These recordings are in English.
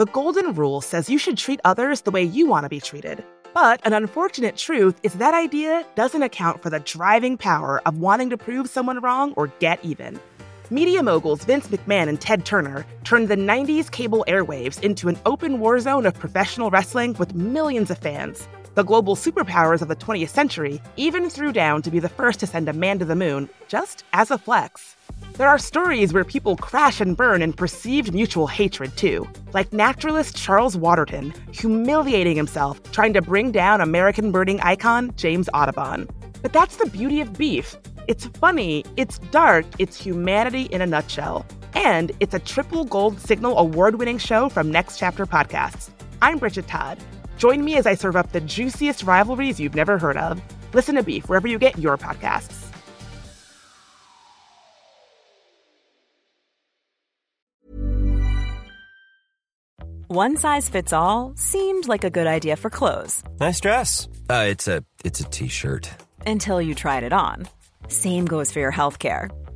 The golden rule says you should treat others the way you want to be treated. But an unfortunate truth is that idea doesn't account for the driving power of wanting to prove someone wrong or get even. Media moguls Vince McMahon and Ted Turner turned the 90s cable airwaves into an open war zone of professional wrestling with millions of fans. The global superpowers of the 20th century even threw down to be the first to send a man to the moon, just as a flex. There are stories where people crash and burn in perceived mutual hatred, too, like naturalist Charles Waterton humiliating himself trying to bring down American birding icon James Audubon. But that's the beauty of beef. It's funny, it's dark, it's humanity in a nutshell. And it's a triple gold signal award winning show from Next Chapter Podcasts. I'm Bridget Todd. Join me as I serve up the juiciest rivalries you've never heard of. Listen to Beef wherever you get your podcasts. One size fits all seemed like a good idea for clothes. Nice dress. Uh, it's a it's a t-shirt. Until you tried it on. Same goes for your healthcare.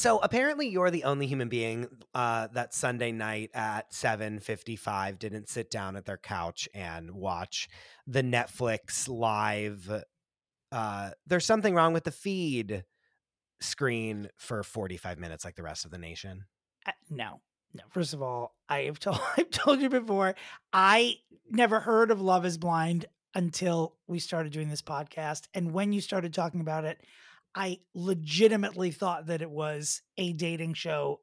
So apparently, you're the only human being uh, that Sunday night at 7:55 didn't sit down at their couch and watch the Netflix live. Uh, There's something wrong with the feed screen for 45 minutes, like the rest of the nation. Uh, no, no. First of all, I have told I've told you before. I never heard of Love Is Blind until we started doing this podcast, and when you started talking about it, I legitimately thought that it was a dating show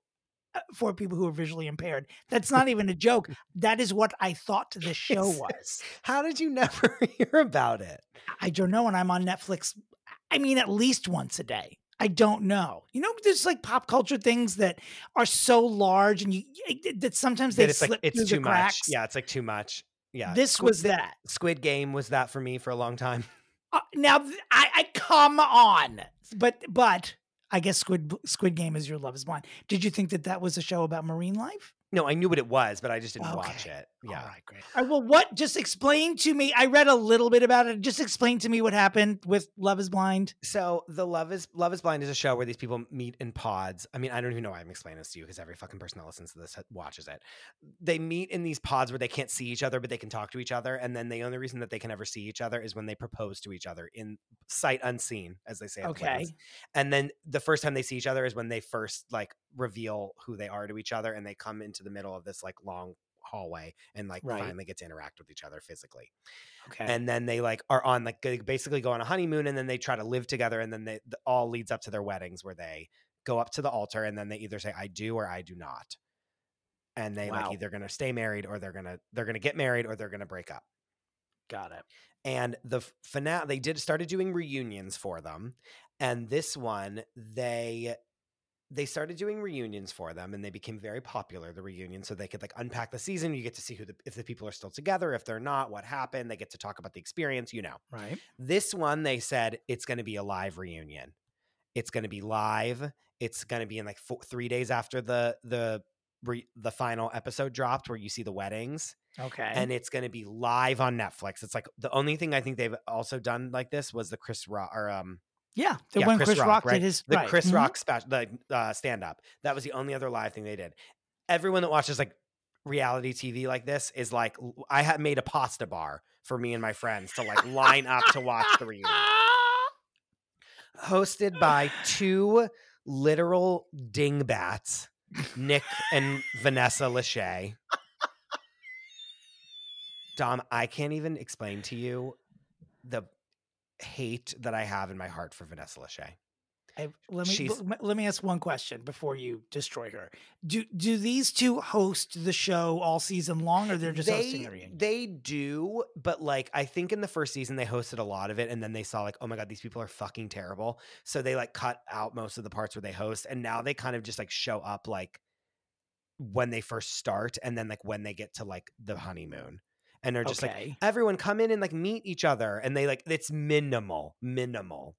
uh, for people who are visually impaired. That's not even a joke. That is what I thought this show was. How did you never hear about it? I don't know. And I'm on Netflix. I mean, at least once a day. I don't know. You know, there's like pop culture things that are so large, and you that sometimes they That it's slip like it's through too the much. cracks. Yeah, it's like too much. Yeah, This Squid- was that. Squid Game was that for me for a long time. Uh, now, I, I come on, but but I guess Squid Squid Game is your Love Is Blind. Did you think that that was a show about marine life? No, I knew what it was, but I just didn't watch it. Yeah. All right, great. All right, well, what? Just explain to me. I read a little bit about it. Just explain to me what happened with Love Is Blind. So the Love is Love is Blind is a show where these people meet in pods. I mean, I don't even know why I'm explaining this to you because every fucking person that listens to this watches it. They meet in these pods where they can't see each other, but they can talk to each other. And then the only reason that they can ever see each other is when they propose to each other in sight unseen, as they say. Okay. weddings. And then the first time they see each other is when they first like reveal who they are to each other, and they come into the middle of this like long hallway and like Right. finally get to interact with each other physically Okay. and then they like are on like they basically go on a honeymoon and then they try to live together and then they the, all leads up to their weddings where they go up to the altar and then they either say i do or i do not and they Wow. like either gonna stay married or they're gonna they're gonna get married or they're gonna break up Got it. and the finale they did started doing reunions for them and this one they they started doing reunions for them and they became very popular the reunion so they could like unpack the season you get to see who the if the people are still together if they're not what happened they get to talk about the experience you know Right. this one they said it's going to be a live reunion it's going to be live it's going to be in like four, three days after the the re, the final episode dropped where you see the weddings Okay. and it's going to be live on netflix it's like the only thing i think they've also done like this was the chris rock or um yeah. The yeah, when Chris, Rock, right? did his the right. Chris mhm. Rock special, the uh, stand up. That was the only other live thing they did. Everyone that watches like reality TV like this is like, I had made a pasta bar for me and my friends to like line up to watch the reunion. Hosted by two literal dingbats, Nick and Vanessa Lachey. Dom, I can't even explain to you the hate that I have in my heart for Vanessa Lachey. I, let me She's- let me ask one question before you destroy her. Do do these two host the show all season long, or they're just hosting they, reunion? They do, but like I think in the first season they hosted a lot of it, and then they saw like, oh my god, these people are fucking terrible. So they like cut out most of the parts where they host, and now they kind of just like show up like when they first start, and then like when they get to like the honeymoon, and they're just like everyone come in and like meet each other, and they like it's minimal, minimal.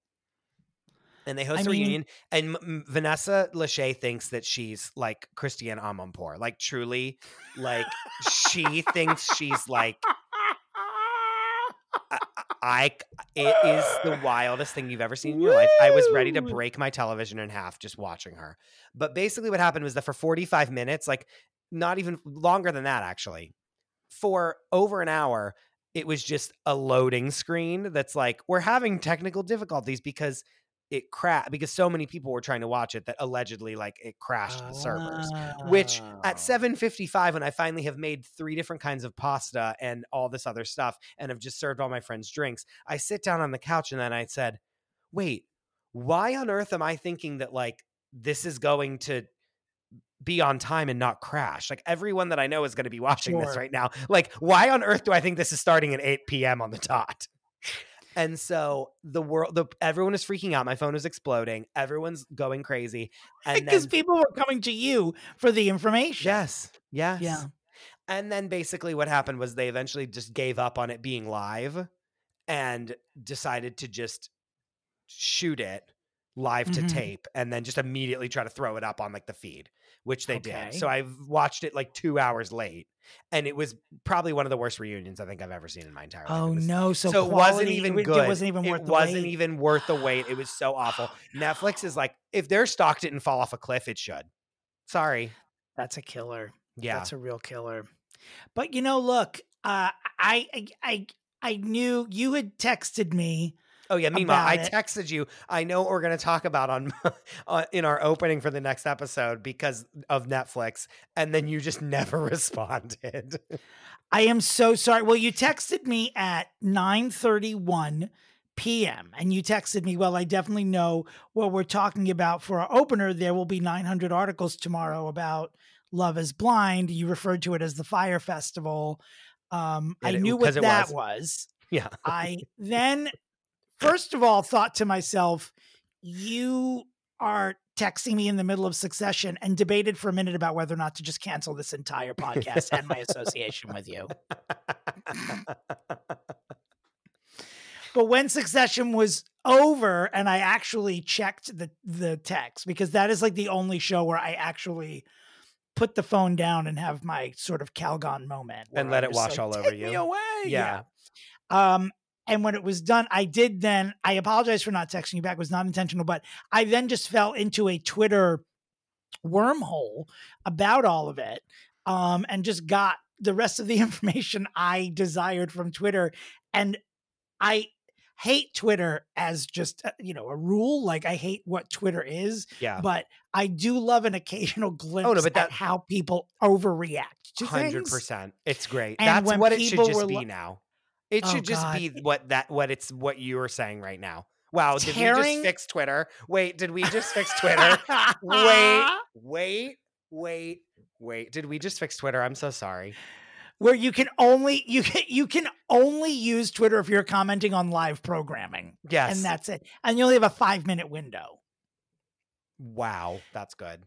And they host I a mean- reunion, and M- Vanessa Lachey thinks that she's like Christiane Amanpour, like truly, like she thinks she's like I it is the wildest thing you've ever seen in your life. I was ready to break my television in half just watching her. But basically what happened was that for 45 minutes, like not even longer than that actually, for over an hour, it was just a loading screen that's like we're having technical difficulties because it crashed because so many people were trying to watch it that allegedly like it crashed the servers which at ah. 7.55 when i finally have made three different kinds of pasta and all this other stuff and have just served all my friends drinks i sit down on the couch and then i said wait why on earth am i thinking that like this is going to be on time and not crash like everyone that i know is going to be watching this right now like why on earth do i think this is starting at 8 p.m on the dot and so the world the everyone is freaking out my phone is exploding everyone's going crazy and because people were coming to you for the information. Yes. Yes. Yeah. And then basically what happened was they eventually just gave up on it being live and decided to just shoot it live to Mhm. tape and then just immediately try to throw it up on like the feed, which they did. So I've watched it like 2 hours late and it was probably one of the worst reunions I think I've ever seen in my entire life. Oh was no! So, so it wasn't even good. It wasn't even worth. It the wasn't wait. even worth the wait. It was so awful. Netflix is like, if their stock didn't fall off a cliff, it should. Sorry. That's a killer. Yeah. That's a real killer. But you know, look, uh, I, I, I, I knew you had texted me. Oh yeah, meanwhile, I it. texted you. I know what we're going to talk about on uh, in our opening for the next episode because of Netflix, and then you just never responded. I am so sorry. Well, you texted me at nine thirty one p.m. and you texted me. Well, I definitely know what we're talking about for our opener. There will be nine hundred articles tomorrow about Love Is Blind. You referred to it as the Fyre Festival. Um, I it- knew what that was. was. yeah, I then, first of all, thought to myself, you are texting me in the middle of succession and debated for a minute about whether or not to just cancel this entire podcast and my association with you. But when succession was over and I actually checked the the text because that is like the only show where I actually put the phone down and have my sort of Calgon moment And let I'm it wash like, all over you." away. Yeah. Um, and when it was done, I did then, I apologize for not texting you back. It was not intentional, but I then just fell into a Twitter wormhole about all of it um, and just got the rest of the information I desired from Twitter. And I hate Twitter as just, uh, you know, a rule. Like I hate what Twitter is, yeah, but I do love an occasional glimpse but at that- how people overreact to hundred things. percent. It's great. And That's what it should just were be lo- now. It Oh, should just God. be what that what it's what you are saying right now. Wow, did we just fix Twitter? Wait, did we just fix Twitter? wait, wait, wait, wait. Did we just fix Twitter? I'm so sorry. where you can only you can you can only use Twitter if you're commenting on live programming, Yes, and that's it. And you only have a five minute window. Wow, that's good.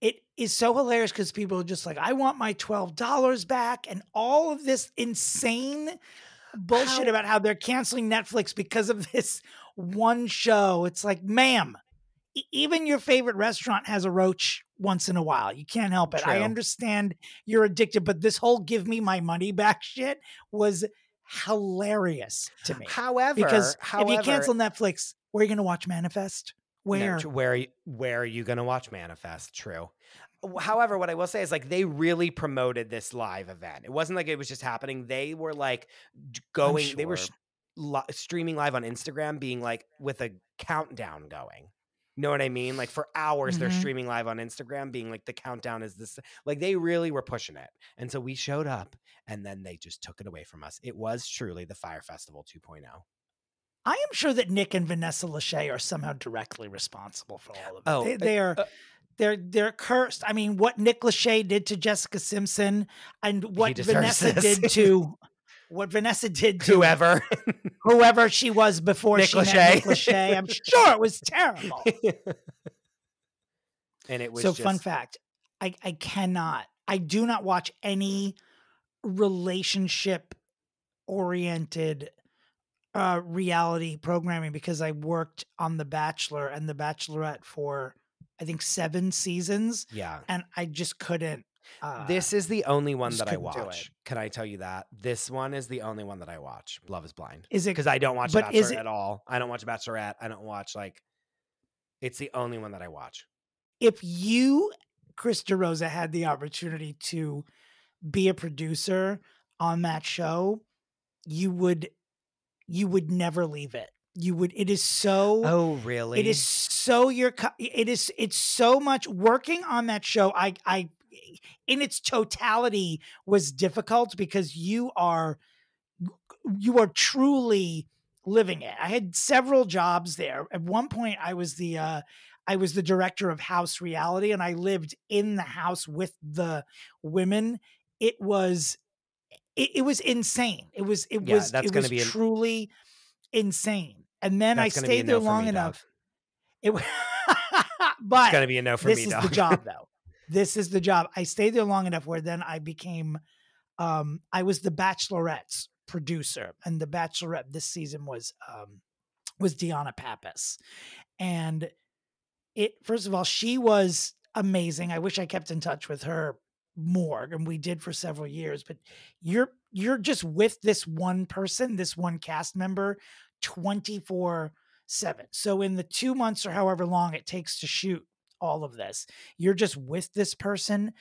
It is so hilarious because people are just like, I want my $12 back and all of this insane bullshit How- about how they're canceling Netflix because of this one show. It's like, ma'am, even your favorite restaurant has a roach once in a while. You can't help it. I understand you're addicted, but this whole give me my money back shit was hilarious to me. However, because however, if you cancel Netflix, where are you going to watch Manifest? Where? tr- where are you- where are you going to watch Manifest? True. However, what I will say is like they really promoted this live event. It wasn't like it was just happening. They were like going. They were sh- li- streaming live on Instagram, being like with a countdown going. You know what I mean? Like for hours, they're Mhm. streaming live on Instagram, being like the countdown is this. Like they really were pushing it, and so we showed up, and then they just took it away from us. It was truly the Fyre Festival oh. 2.0. I am sure that Nick and Vanessa Lachey are somehow directly responsible for all of it. Oh, they, uh, they are. uh, they're they're cursed. I mean, what Nick Lachey did to Jessica Simpson and what Vanessa this. did to what Vanessa did to Whoever. whoever she was before Nick she met Lachey. Nick Lachey. I'm sure it was terrible. and it was so just, fun fact I, I cannot i do not watch any relationship oriented uh reality programming because i worked on the bachelor and the bachelorette for i think seven seasons Yeah. and i just couldn't uh, This is the only one that I couldn't do it. watch. Can I tell you that? This one is the only one that I watch. Love is Blind. is it Because I don't watch but Bachelor it- at all. I don't watch Bachelorette. I don't watch like it's the only one that I watch. if you chris DeRosa had the opportunity to be a producer on that show you would you would never leave it you would it is so Oh, really? It is so your it is it's so much working on that show. I I in its totality was difficult because you are you are truly living it. I had several jobs there. At one point I was the uh I was the director of house reality and I lived in the house with the women. It was it, it was insane. It was it Yeah, was that's it gonna was be truly insane. And then That's I gonna be a stayed no there long me, enough. Dov. It but It's gonna be a no for this me, is dog. the job though. This is the job. I stayed there long enough where then I became um I was the Bachelorette's producer and the Bachelorette this season was um was Deanna Pappas. And it first of all she was amazing. I wish I kept in touch with her more and we did for several years but you're you're just with this one person this one cast member 24 7 so in the 2 months or however long it takes to shoot all of this you're just with this person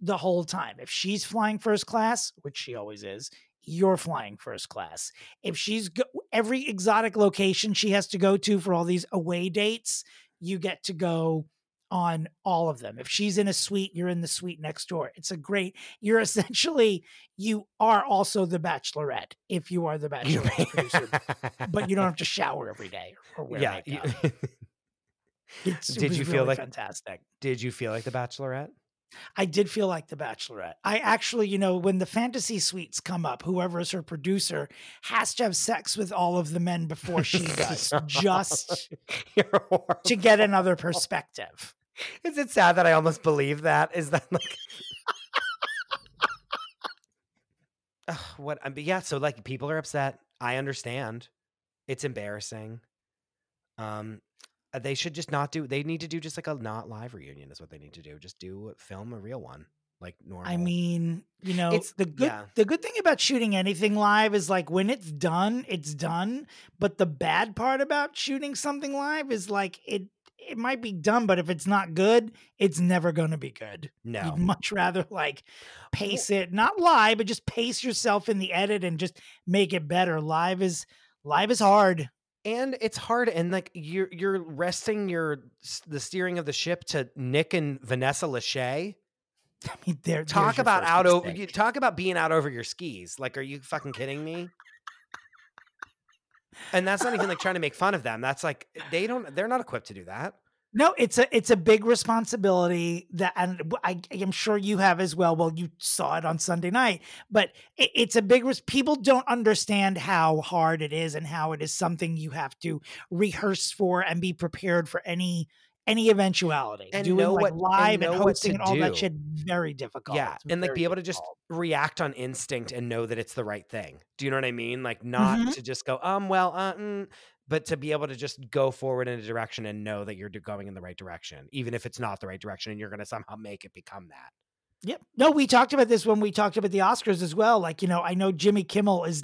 the whole time. If she's flying first class which she always is you're flying first class. If she's go- every exotic location she has to go to for all these away dates you get to go on all of them. If she's in a suite, you're in the suite next door. It's a great, you're essentially, you are also the bachelorette if you are the bachelorette producer, but you don't have to shower every day or wear yeah. you- makeup. It's, Did you feel like- fantastic? Did you feel like the Bachelorette? I did feel like the Bachelorette. I actually, you know, when the fantasy suites come up, whoever is her producer has to have sex with all of the men before she does, just to get another perspective. Is it sad that I almost believe that? Is that like Ugh, what I mean, yeah, so like people are upset. I understand. It's embarrassing. Um Uh, they should just not do they need to do just like a not live reunion is what they need to do. Just do film a real one. Like normal. I mean, you know, It's- the good yeah. the good thing about shooting anything live is like when it's done, it's done. But the bad part about shooting something live is like it it might be done, but if it's not good, it's never going to be good. no. You'd much rather like pace it, not live, but just pace yourself in the edit and just make it better. Live is live is hard. And it's hard and like you're you're resting your the steering of the ship to Nick and Vanessa Lachey. I mean, there Talk about out over you talk about being out over your skis. Like, are you fucking kidding me? And that's not even like trying to make fun of them. That's like they don't they're not equipped to do that. No, it's a it's a big responsibility that, and I, am sure you have as well. Well, you saw it on Sunday night, but it, it's a big. res- People don't understand how hard it is and how it is something you have to rehearse for and be prepared for any any eventuality. And Doing know like what- live and, what hosting and all that do. shit very difficult. Yeah, It's and like be able to just react on instinct and know that it's the right thing. Do you know what I mean? Like not Mhm. to just go, um, well, uh, mm, but to be able to just go forward in a direction and know that you're going in the right direction, even if it's not the right direction, and you're going to somehow make it become that. Yep. No, we talked about this when we talked about the Oscars as well. Like, you know, I know Jimmy Kimmel is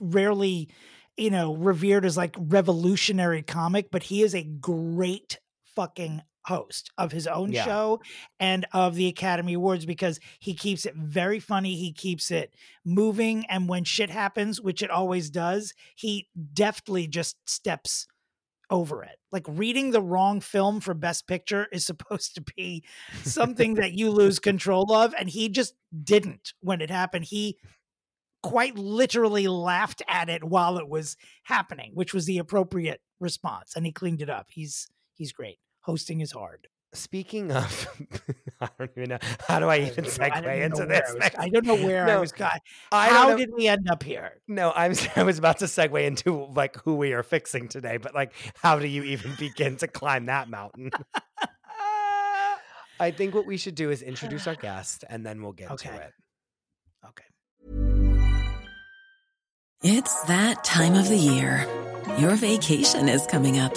rarely, you know, revered as like revolutionary comic, but he is a great fucking host of his own Yeah. show and of the Academy Awards because he keeps it very funny. He keeps it moving. And when shit happens, which it always does, he deftly just steps over it. Like reading the wrong film for Best Picture is supposed to be something that you lose control of. And he just didn't when it happened. He quite literally laughed at it while it was happening, which was the appropriate response. And he cleaned it up. He's he's great. Hosting is hard. Speaking of, I don't even know how do I even segue know into this. I, was, I don't know where I was going. I How did we end up here? No, I'm I was about to segue into like who we are fixing today, but like how do you even begin to climb that mountain? I think what we should do is introduce our guest and then we'll get Okay. to it. Okay. It's that time of the year. Your vacation is coming up.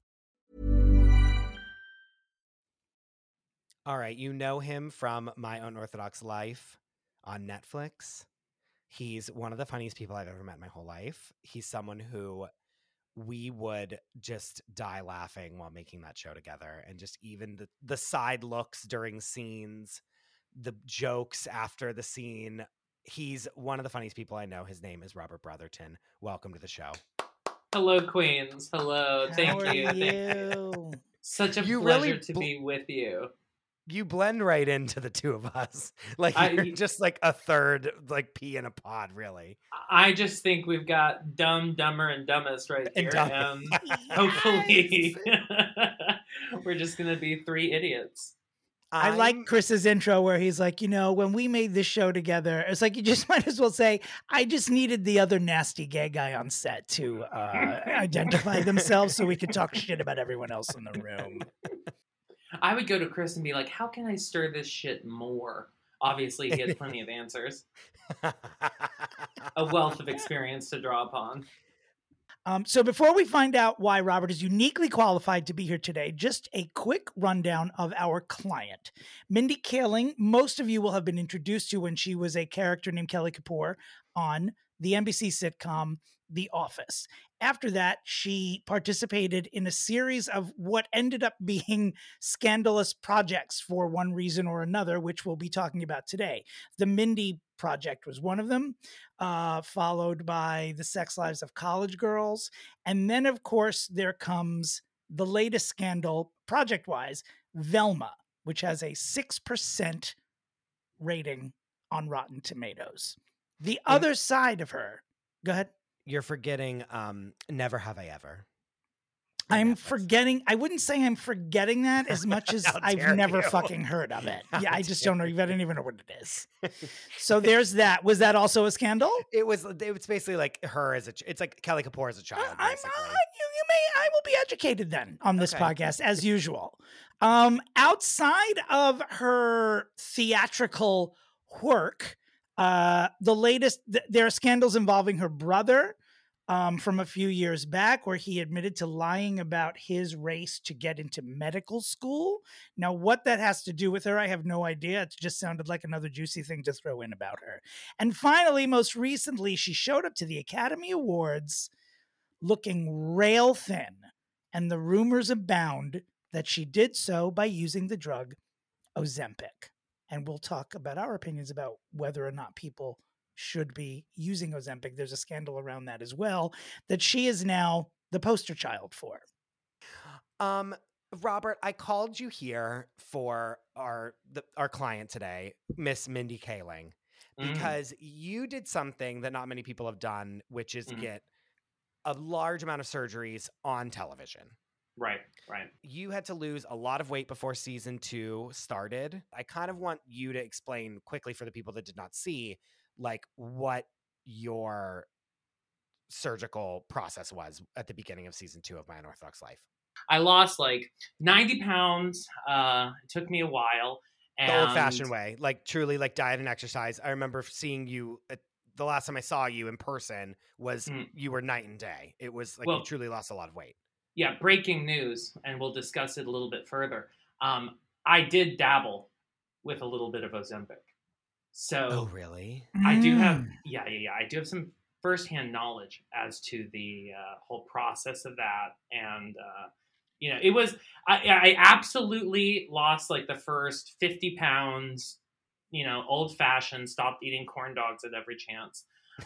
All right, you know him from My Unorthodox Life on Netflix. He's one of the funniest people I've ever met in my whole life. He's someone who we would just die laughing while making that show together and just even the the side looks during scenes, the jokes after the scene. He's one of the funniest people I know. His name is Robert Brotherton. Welcome to the show. Hello, Queens. Hello. Thank How are you. Thank you. you? Such a You pleasure really to be with you. You blend right into the two of us. Like I- you're just like a third like pea in a pod, really. I just think we've got dumb, dumber, and dumbest right And here. dumb- And hopefully, we're just going to be three idiots. I like Chris's intro where he's like, you know, when we made this show together, it's like you just might as well say, I just needed the other nasty gay guy on set to uh, identify themselves so we could talk shit about everyone else in the room. I would go to Chris and be like, how can I stir this shit more? Obviously, he has plenty of answers, a wealth of experience to draw upon. Um, so before we find out why Robert is uniquely qualified to be here today, just a quick rundown of our client. Mindy Kaling, most of you will have been introduced to when she was a character named Kelly Kapoor on the NBC sitcom The Office. After that, she participated in a series of what ended up being scandalous projects for one reason or another, which we'll be talking about today. The Mindy Project was one of them uh, followed by the sex lives of college girls. And then, of course, there comes the latest scandal, project wise, Velma, which has a 6% rating on Rotten Tomatoes. The other side of her, go ahead. You're forgetting um Never Have I Ever. I'm Netflix. forgetting. I wouldn't say I'm forgetting that as much as I've never you. fucking heard of it. How Yeah, I just don't know. you. I don't even know what it is. So there's that. Was that also a scandal? It was it was basically like her as a it's like Kelly Kapoor as a child. I'm, uh, you, you may I will be educated then on this Okay. podcast as usual. Um, outside of her theatrical work, uh, the latest th- there are scandals involving her brother, um, from a few years back where he admitted to lying about his race to get into medical school. Now, what that has to do with her, I have no idea. It just sounded like another juicy thing to throw in about her. And finally, most recently, she showed up to the Academy Awards looking rail thin, and the rumors abound that she did so by using the drug Ozempic. And we'll talk about our opinions about whether or not people should be using Ozempic. There's a scandal around that as well that she is now the poster child for. Um, Robert, I called you here for our the, our client today, Miss Mindy Kaling, Mm. because you did something that not many people have done, which is Mhm. get a large amount of surgeries on television. Right, right. You had to lose a lot of weight before season two started. I kind of want you to explain quickly for the people that did not see, like what your surgical process was at the beginning of season two of My Unorthodox Life. I lost like 90 pounds. Uh, it took me a while. And the old fashioned way, like truly like diet and exercise. I remember seeing you at, the last time I saw you in person was Mm. you were night and day. It was like Well- you truly lost a lot of weight. Yeah, breaking news, and we'll discuss it a little bit further. Um, I did dabble with a little bit of Ozempic, so Oh, really? I do have, Mm. yeah, yeah, yeah. I do have some firsthand knowledge as to the uh, whole process of that, and uh, you know, it was I, I absolutely lost like the first fifty pounds. You know, old fashioned. Stopped eating corn dogs at every chance.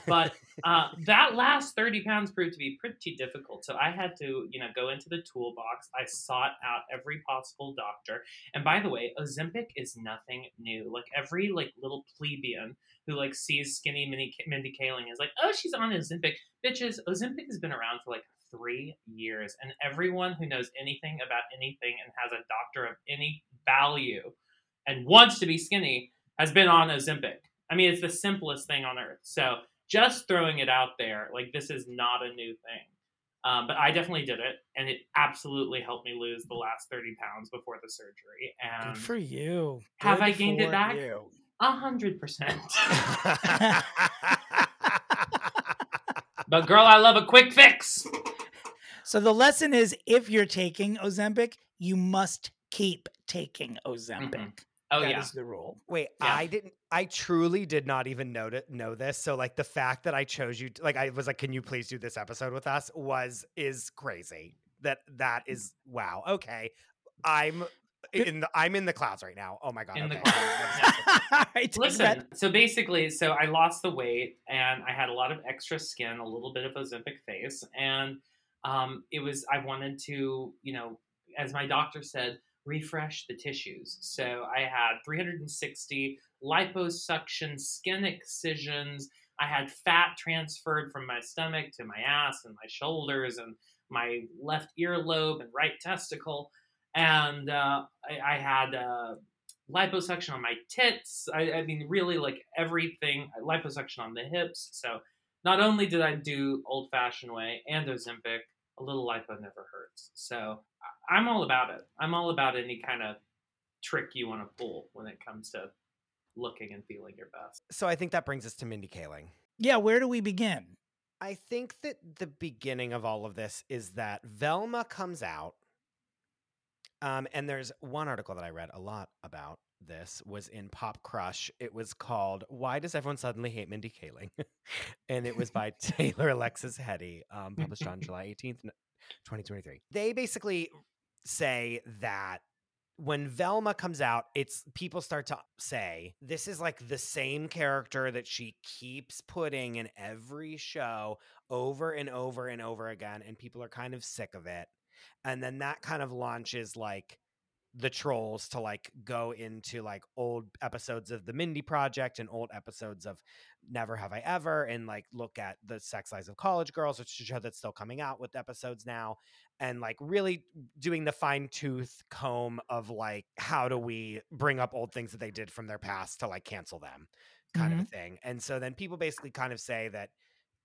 But uh, that last 30 pounds proved to be pretty difficult. So I had to, you know, go into the toolbox. I sought out every possible doctor. And by the way, Ozempic is nothing new. Like every like little plebeian who like sees skinny Mindy, Mindy Kaling is like, oh, she's on Ozempic. Bitches, Ozempic has been around for like three years. And everyone who knows anything about anything and has a doctor of any value and wants to be skinny has been on Ozempic. I mean, it's the simplest thing on earth. So just throwing it out there, like this is not a new thing. Um, but I definitely did it, and it absolutely helped me lose the last thirty pounds before the surgery. And Good for you. have I gained it back? a hundred percent. But girl, I love a quick fix. So the lesson is if you're taking Ozempic, you must keep taking Ozempic. Oh That yeah. is the rule. Wait, Yeah. I didn't. I truly did not even know to, know this. So like the fact that I chose you, like I was like, can you please do this episode with us? Was is crazy. That that is wow. Okay, I'm in the I'm in the clouds right now. Oh my god. In the clouds. Listen, that. so basically, so I lost the weight and I had a lot of extra skin, a little bit of Ozempic face, and um, it was I wanted to, you know, as my doctor said, refresh the tissues. So I had 360 liposuction skin excisions. I had fat transferred from my stomach to my ass and my shoulders and my left earlobe and right testicle, and uh, I, I had. Uh, liposuction on my tits. I, I mean, really, like everything. Liposuction on the hips. So not only did I do old fashioned way and Ozempic, a little lipo never hurts. So I- I'm all about it. I'm all about any kind of trick you want to pull when it comes to looking and feeling your best. So I think that brings us to Mindy Kaling. Yeah, where do we begin? I think that the beginning of all of this is that Velma comes out. Um, and there's one article that I read a lot about this was in Pop Crush. It was called "Why Does Everyone Suddenly Hate Mindy Kaling?" and it was by Taylor Alexis Hetty, um, published on July 18th, 2023. They basically say that when Velma comes out, it's people start to say this is like the same character that she keeps putting in every show over and over and over again, and people are kind of sick of it. And then that kind of launches like the trolls to like go into like old episodes of the Mindy Project and old episodes of Never Have I Ever and like look at the Sex Lives of College Girls, which is a show that's still coming out with episodes now, and like really doing the fine tooth comb of like how do we bring up old things that they did from their past to like cancel them kind of a mm-hmm. thing. And so then people basically kind of say that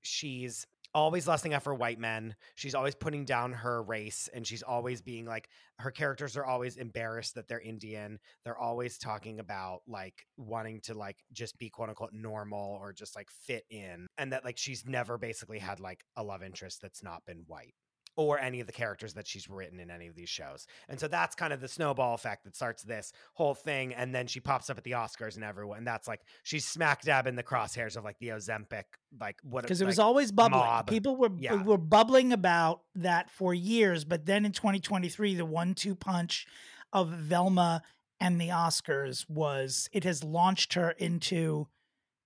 she's always lusting after white men. She's always putting down her race and she's always being like her characters are always embarrassed that they're Indian. They're always talking about like wanting to like just be quote unquote normal or just like fit in and that like she's never basically had like a love interest that's not been white or any of the characters that she's written in any of these shows. And so that's kind of the snowball effect that starts this whole thing. And then she pops up at the Oscars and everyone, and that's like she's smack dab in the crosshairs of like the Ozempic, like what because it like, was always bubbling. mob. People were Yeah. were bubbling about that for years, but then in 2023, the one-two punch of Velma and the Oscars was it has launched her into.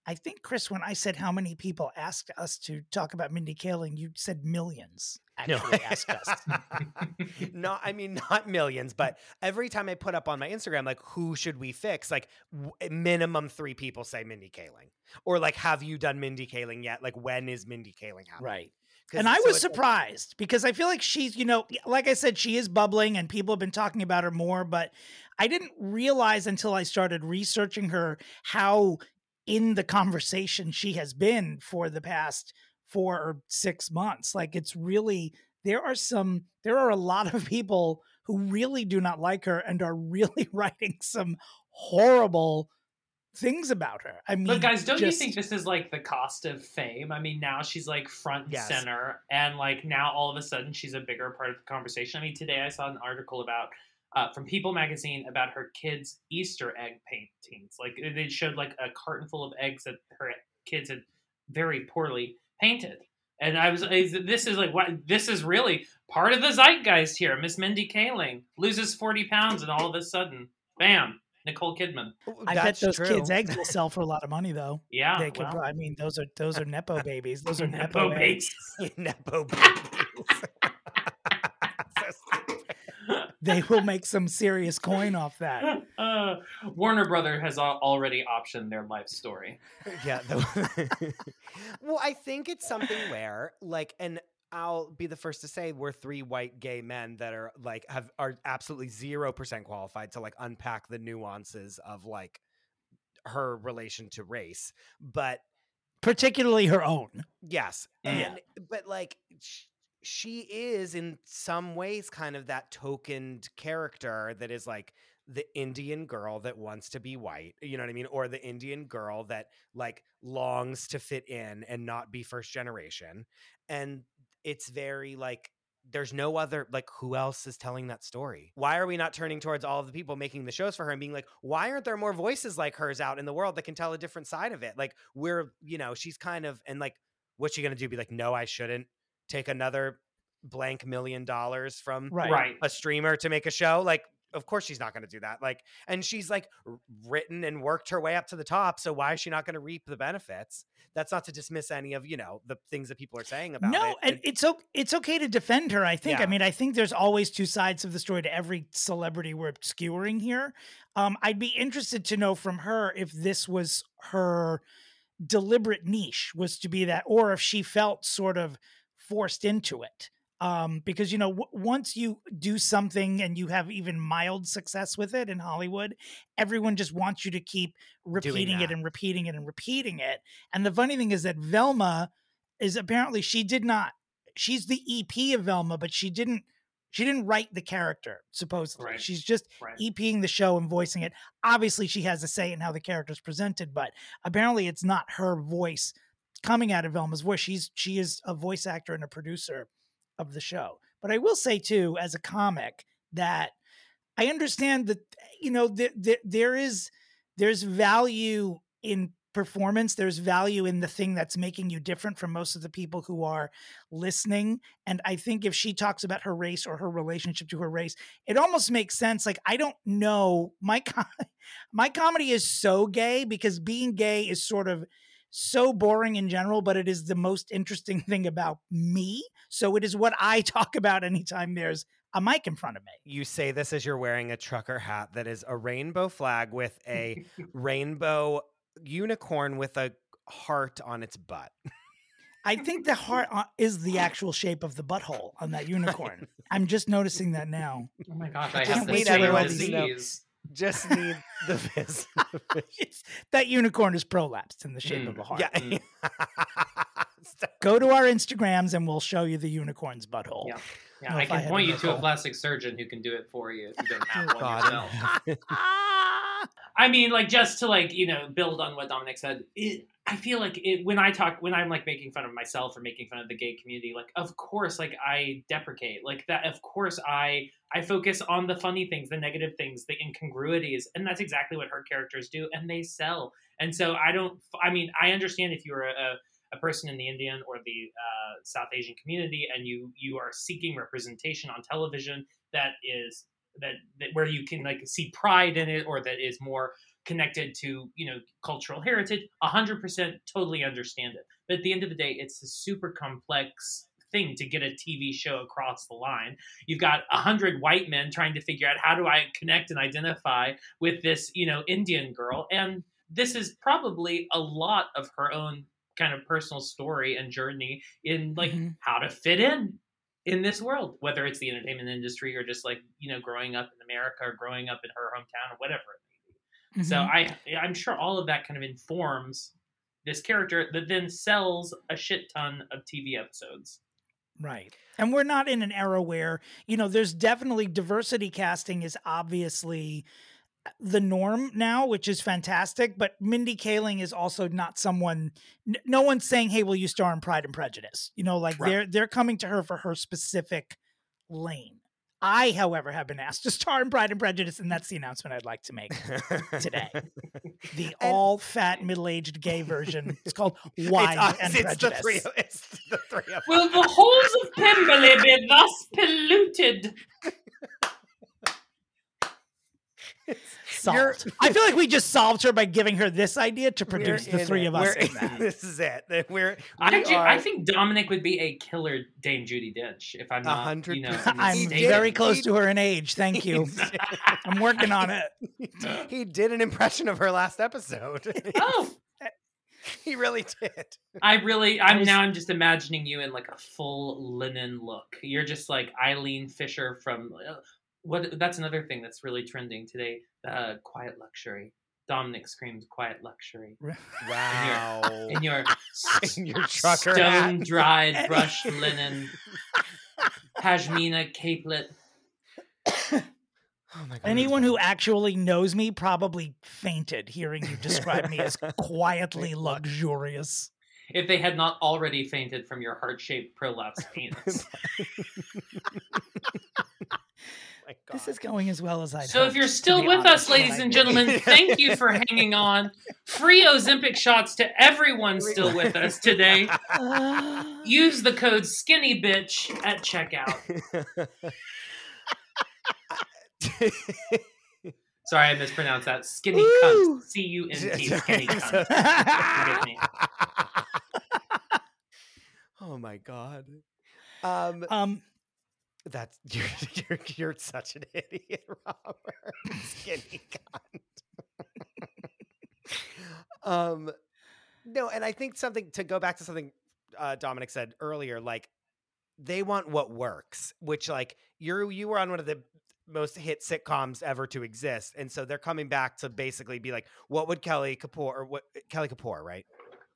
I think Chris, when I said how many people asked us to talk about Mindy Kaling, you said millions. Actually, asked us. not I mean not millions, but every time I put up on my Instagram like who should we fix? Like w- eh, minimum 3 people say Mindy Kaling. Or like have you done Mindy Kaling yet? Like when is Mindy Kaling happening? Right. And I so was surprised because I feel like she's, you know, like I said, she is bubbling and people have been talking about her more, but I didn't realize until I started researching her how in the conversation she has been for the past four or six months. Like it's really, there are some, there are a lot of people who really do not like her and are really writing some horrible things about her. I mean, But guys, don't just- you think this is like the cost of fame? I mean, now she's like front and Yes. center, and like now all of a sudden she's a bigger part of the conversation. I mean, today I saw an article about uh, from People Magazine about her kids' Easter egg paintings. Like they showed like a carton full of eggs that her kids had very poorly painted. And I was, I- this is like what this is really part of the zeitgeist here. Miss Mindy Kaling loses forty pounds, and all of a sudden, bam, Nicole Kidman. I bet those true. kids' eggs will sell for a lot of money, though. Yeah, they could. well. I mean, those are those are nepo babies. Those are nepo, Nepo eggs. Nepo babies. They will make some serious coin off that. Uh, Warner Brother has already optioned their life story. yeah. The, well, I think it's something where, like, and I'll be the first to say we're three white gay men that are like have are absolutely zero percent qualified to like unpack the nuances of like her relation to race, but Particularly her own. Yes. Yeah. But like sh- she is in some ways kind of that tokened character that is like the Indian girl that wants to be white, you know what I mean? Or the Indian girl that like longs to fit in and not be first generation. And it's very like there's no other like who else is telling that story? Why are we not turning towards all of the people making the shows for her and being like, why aren't there more voices like hers out in the world that can tell a different side of it? Like we're, you know, she's kind of and like what's she gonna do? Be like, no, I shouldn't take another blank million dollars from Right. Right. a streamer to make a show. Like, of course she's not going to do that. Like, and she's like written and worked her way up to the top. So why is she not going to reap the benefits? That's not to dismiss any of you know the things that people are saying about No, it. and it's o- it's okay to defend her. I think. I mean, I think there's always two sides of the story to every celebrity we're skewering here. Um, I'd be interested to know from her if this was her deliberate niche was to be that, or if she felt sort of forced into it. Um, because you know, w- once you do something and you have even mild success with it in Hollywood, everyone just wants you to keep repeating it and repeating it and repeating it. And the funny thing is that Velma is apparently she did not. She's the EP of Velma, but she didn't. She didn't write the character. Supposedly, Right. she's just Right. EPing the show and voicing it. Obviously, she has a say in how the character's presented, but apparently, it's not her voice coming out of Velma's voice. She's she is a voice actor and a producer of the show. But I will say too, as a comic, that I understand that you know there there, there is there's value in performance there's value in the thing that's making you different from most of the people who are listening and i think if she talks about her race or her relationship to her race it almost makes sense like i don't know my com- my comedy is so gay because being gay is sort of so boring in general but it is the most interesting thing about me so it is what i talk about anytime there's a mic in front of me you say this as you're wearing a trucker hat that is a rainbow flag with a rainbow unicorn with a heart on its butt. I think the heart is the actual shape of the butthole on that unicorn. I'm just noticing that now. Oh my gosh, I I just have the need same everyone to know. Just need the vis. That unicorn is prolapsed in the shape of Mm. a heart. Yeah. Go to our Instagrams and we'll show you the unicorn's butthole. Yeah. Yeah, I if I can point you to a plastic surgeon who can do it for you if you don't have one God. yourself. I mean, like just to like you know build on what Dominic said. It, I feel like it when I talk when I'm like making fun of myself or making fun of the gay community. Like, of course, like I deprecate like that. Of course, I I focus on the funny things, the negative things, the incongruities, and that's exactly what her characters do, and they sell. And so I don't. I mean, I understand if you're a, a person in the Indian or the uh, South Asian community, and you you are seeking representation on television that is that, that where you can like see pride in it or that is more connected to you know cultural heritage 100% totally understand it. But at the end of the day it's a super complex thing to get a tv show across the line. You've got a hundred white men trying to figure out how do i connect and identify with this you know indian girl? And this is probably a lot of her own kind of personal story and journey in like Mhm. how to fit in in this world, whether it's the entertainment industry or just like you know growing up in America or growing up in her hometown or whatever it may be. So. I I'm sure all of that kind of informs this character that then sells a shit ton of TV episodes. Right. And we're not in an era where, you know, there's definitely diversity casting is obviously the norm now, which is fantastic. But Mindy Kaling is also not someone. n- No one's saying, "Hey, will you star in Pride and Prejudice?" You know, like Right. they're they're coming to her for her specific lane. I, however, have been asked to star in Pride and Prejudice, and that's the announcement I'd like to make. Today. The And- all fat middle aged gay version. It's called It's Wine us, and it's Prejudice. the three. It's the three of Will the halls of Pemberley be thus polluted? You're- solved. I feel like we just solved her by giving her this idea to produce the three it. of us We're in that. This is it. We're. I, we do, are- I think Dominic would be a killer Dame Judi Dench if I'm A not, hundred you know. I'm very did. close He- to her in age. Thank you. I'm working on it. he did an impression of her last episode. Oh, he really did. I really, I'm now. I'm just imagining you in like a full linen look. You're just like Eileen Fisher from uh, what? That's another thing that's really trending today. Uh, quiet luxury. Dominic screams quiet luxury Wow. in your In your trucker stone dried brushed linen pashmina capelet. Oh. Anyone who actually knows me probably fainted hearing you describe me as quietly luxurious. If they had not already fainted from your heart shaped prolapse penis. My This is going as well as I'd So if you're still with honest, us, ladies and gentlemen, thank you for hanging on. Free Ozempic shots to everyone still with us today. Use the code Skinny Bitch at checkout. Sorry, I mispronounced that. Skinny Woo! cunt. C U N T. Skinny cunt. Forgive me. oh my god. Um, um, that's you're you're, you're such an idiot, Robert. Skinny cunt. um, no, and I think something to go back to something uh, Dominic said earlier, like they want what works, which like you're you were on one of the most hit sitcoms ever to exist, and so they're coming back to basically be like, what would Kelly Kapoor or what Kelly Kapoor, right?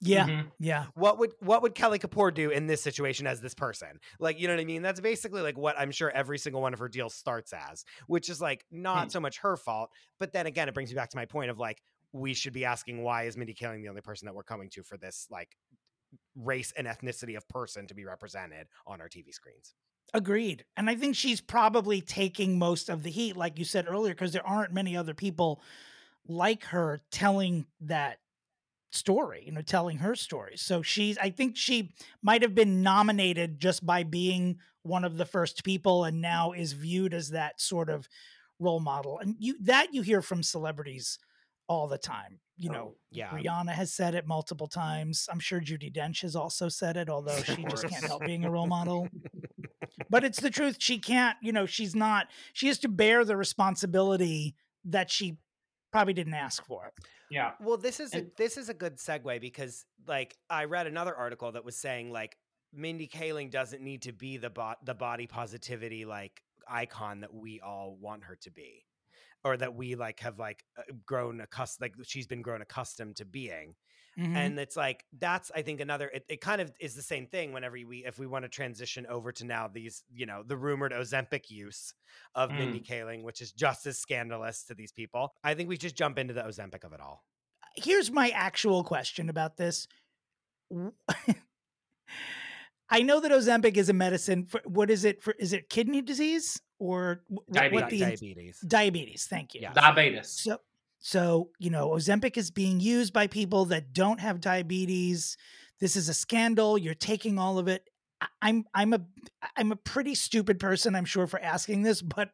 Yeah, Mhm. yeah. what would what would Kelly Kapoor do in this situation as this person? Like, you know what I mean? That's basically like what I'm sure every single one of her deals starts as, which is like not Hmm. so much her fault, but then again, it brings me back to my point of like we should be asking why is Mindy Kaling the only person that we're coming to for this like race and ethnicity of person to be represented on our TV screens. Agreed. And I think she's probably taking most of the heat, like you said earlier, because there aren't many other people like her telling that story, you know, telling her story. So she's, I think she might have been nominated just by being one of the first people and now is viewed as that sort of role model. And you, that you hear from celebrities all the time. You know, Oh, yeah. Rihanna has said it multiple times. I'm sure Judi Dench has also said it, although she just can't help being a role model but it's the truth she can't you know she's not she has to bear the responsibility that she probably didn't ask for Yeah. Well, this is a, this is a good segue because like I read another article that was saying like Mindy Kaling doesn't need to be the bot the body positivity like icon that we all want her to be. or that we like have like uh, grown accustomed like she's been grown accustomed to being Mhm. and it's like that's i think another it, it kind of is the same thing whenever we if we want to transition over to now these you know the rumored ozempic use of mindy kaling which is just as scandalous to these people i think we just jump into the ozempic of it all here's my actual question about this. I know that Ozempic is a medicine for what is it for? Is it kidney disease or wh- wh- Diabetes. what the diabetes diabetes? Thank you. Yeah. Diabetes. So, so you know, Ozempic is being used by people that don't have diabetes. This is a scandal. You're taking all of it. I'm I'm a I'm a pretty stupid person, I'm sure, for asking this, but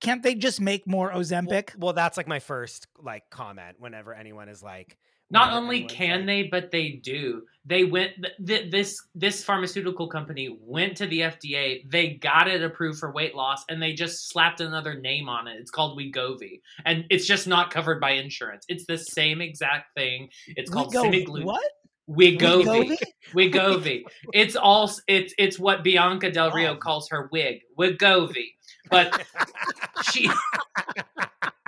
can't they just make more Ozempic? well that's like my first like comment whenever anyone is like Not only can like- they, but they do. They went. Th- th- this this pharmaceutical company went to the FDA. They got it approved for weight loss, and they just slapped another name on it. It's called Wegovy, and it's just not covered by insurance. It's the same exact thing. It's called Wegovy- semaglutide. What? Wegovy. Wegovy. It's all. It's it's what Bianca Del Rio oh. calls her wig. Wegovy. But she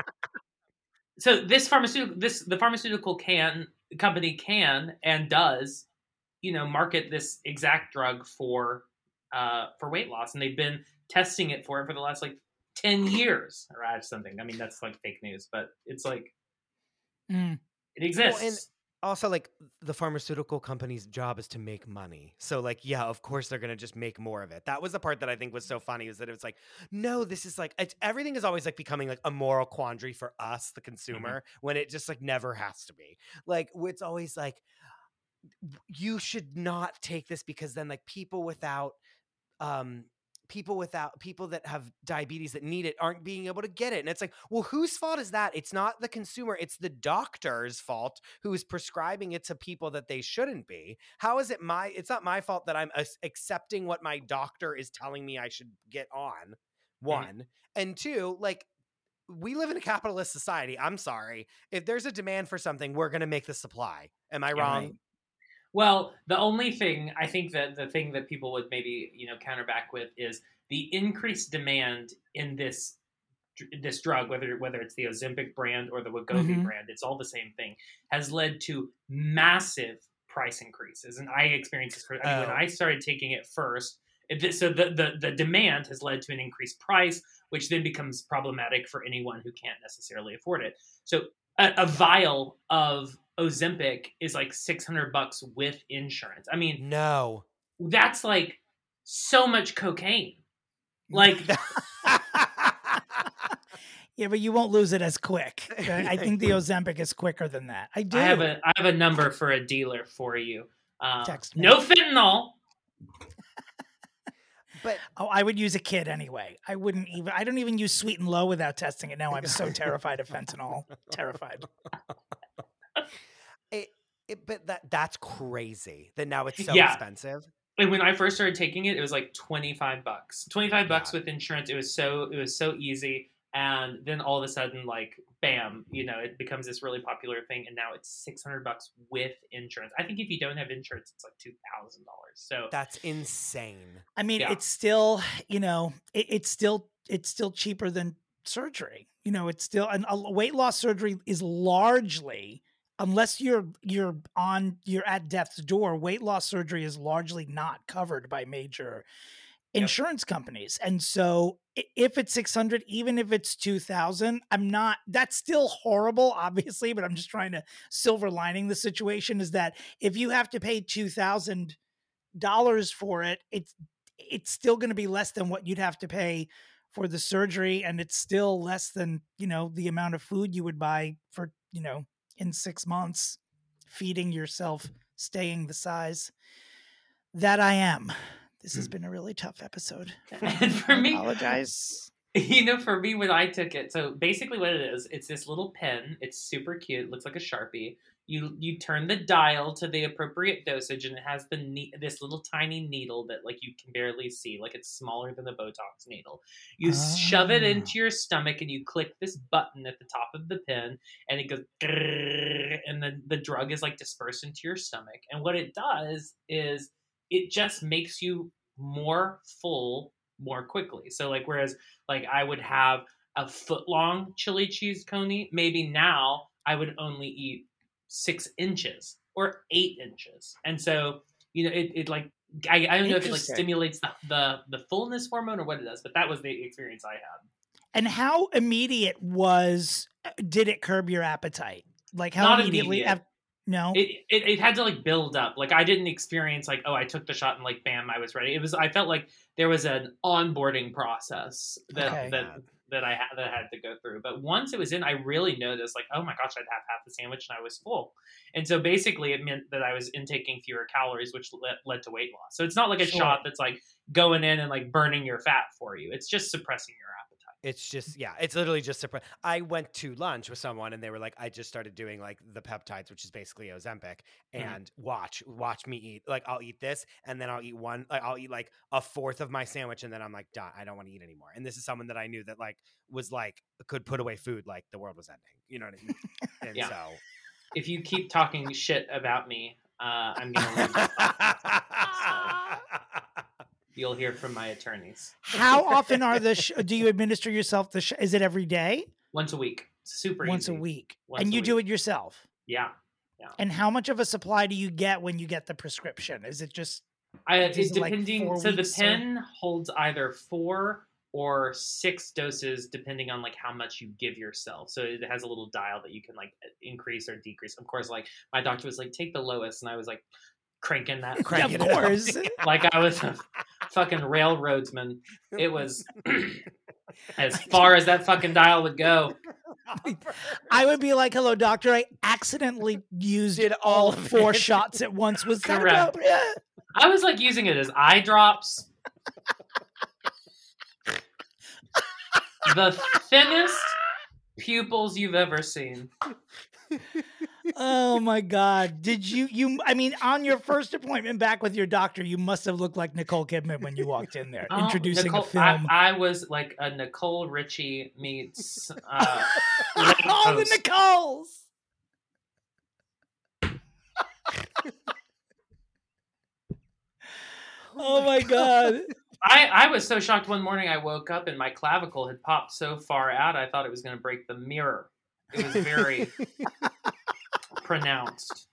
so this pharmaceutical this the pharmaceutical can company can and does you know market this exact drug for uh for weight loss and they've been testing it for it for the last like 10 years or something i mean that's like fake news but it's like Mm. it exists also like the pharmaceutical company's job is to make money. So like yeah, of course they're going to just make more of it. That was the part that I think was so funny is that it was like no, this is like it's, everything is always like becoming like a moral quandary for us the consumer when it just like never has to be. Like it's always like you should not take this because then like people without um people without people that have diabetes that need it aren't being able to get it and it's like well whose fault is that? It's not the consumer it's the doctor's fault who is prescribing it to people that they shouldn't be. How is it my it's not my fault that i'm ac- accepting what my doctor is telling me i should get on mm-hmm. one and two like we live in a capitalist society i'm sorry. If there's a demand for something we're going to make the supply. Am i Yeah, wrong? right. Well, the only thing I think that the thing that people would maybe you know counter back with is the increased demand in this this drug, whether whether it's the Ozempic brand or the Wegovy Mhm. brand, it's all the same thing, has led to massive price increases. And I experienced this. For, I mean, when Oh. I started taking it first, it, so the, the the demand has led to an increased price, which then becomes problematic for anyone who can't necessarily afford it. So a, a vial of Ozempic is like 600 bucks with insurance. I mean, no that's like so much cocaine. Like, Yeah, but you won't lose it as quick. okay? I think the Ozempic is quicker than that. I do. I have a I have a number for a dealer for you. Uh, Text me. no fentanyl. but Oh, I would use a kid anyway. I wouldn't even. I don't even use sweet and low without testing it. Now I'm so terrified of fentanyl. Terrified. It, it but that that's crazy that now it's so Yeah. expensive And when I first started taking it, it was like 25 bucks. 25 bucks Yeah. with insurance. It was so it was so easy. And then all of a sudden, like, bam, you know, it becomes this really popular thing. And now it's 600 bucks with insurance. I think if you don't have insurance, it's like $2,000. So that's insane I mean, Yeah. it's still, you know, it, it's still it's still cheaper than surgery. You know, it's still and a weight loss surgery is largely unless you're you're on you're at death's door, weight loss surgery is largely not covered by major insurance companies. And so if it's 600 even if it's 2000, I'm not that's still horrible obviously, but I'm just trying to silver lining the situation is that if you have to pay 2000 dollars for it, it's it's still going to be less than what you'd have to pay for the surgery and it's still less than, you know, the amount of food you would buy for, you know, in 6 months feeding yourself, staying the size that I am. This has hmm. been a really tough episode. and for me, I apologize. you know, for me when I took it, so basically what it is, it's this little pen. It's super cute. It looks like a sharpie. You you turn the dial to the appropriate dosage, and it has the ne- this little tiny needle that like you can barely see, like it's smaller than the Botox needle. You shove it Ah. into your stomach, and you click this button at the top of the pen, and it goes, and then the drug is like dispersed into your stomach. And what it does is it just makes you more full more quickly. So like whereas like I would have a foot long chili cheese coney, maybe now I would only eat six inches or eight inches. And so, you know, it, it like I, I don't know if it like stimulates the, the the fullness hormone or what it does, but that was the experience I had. And how immediate was uh, did it curb your appetite? Like how Not immediately? immediate. af- no. It, it it had to like build up. Like I didn't experience like oh I took the shot and like bam I was ready. It was I felt like there was an onboarding process that Okay. that that I had that I had to go through. But once it was in, I really noticed like oh my gosh I'd have half the sandwich and I was full. And so basically it meant that I was intaking fewer calories, which led, led to weight loss. So it's not like a Sure. shot that's like going in and like burning your fat for you. It's just suppressing your appetite. It's just yeah, it's literally just surprise. I went to lunch with someone and they were like, I just started doing like the peptides, which is basically Ozempic, Mhm. and watch watch me eat. Like I'll eat this and then I'll eat one. Like I'll eat like a fourth of my sandwich and then I'm like done. I don't want to eat anymore. And this is someone that I knew that like was like could put away food like the world was ending. You know what I mean? And Yeah. so. If you keep talking shit about me, uh, I'm gonna leave. You'll hear from my attorneys how often are the sh- do you administer yourself the sh- is it every day? once a week. Super Once a week. Once and a you do it yourself. Yeah. And how much of a supply do you get when you get the prescription? Is it just I, Is it it like depending. so the weeks or- pen holds either four or six doses, depending on like how much you give yourself. So it has a little dial that you can like increase or decrease. Of course, like my doctor was like, take the lowest, and I was like cranking that, Crank of it up. course. like I was a fucking railroadsman. It was as far as that fucking dial would go. I would be like, "Hello, doctor. I accidentally used it all all four shots at once. Was that Correct. appropriate?" I was like using it as eye drops. the thinnest pupils you've ever seen. Oh my god! Did you? You? I mean, on your first appointment back with your doctor, you must have looked like Nicole Kidman when you walked in there, Oh, introducing Nicole, a film. I, I was like a Nicole Richie meets uh, all the. Nicoles. oh my god! I, I was so shocked one morning I woke up and my clavicle had popped so far out I thought it was going to break the mirror. It was very pronounced.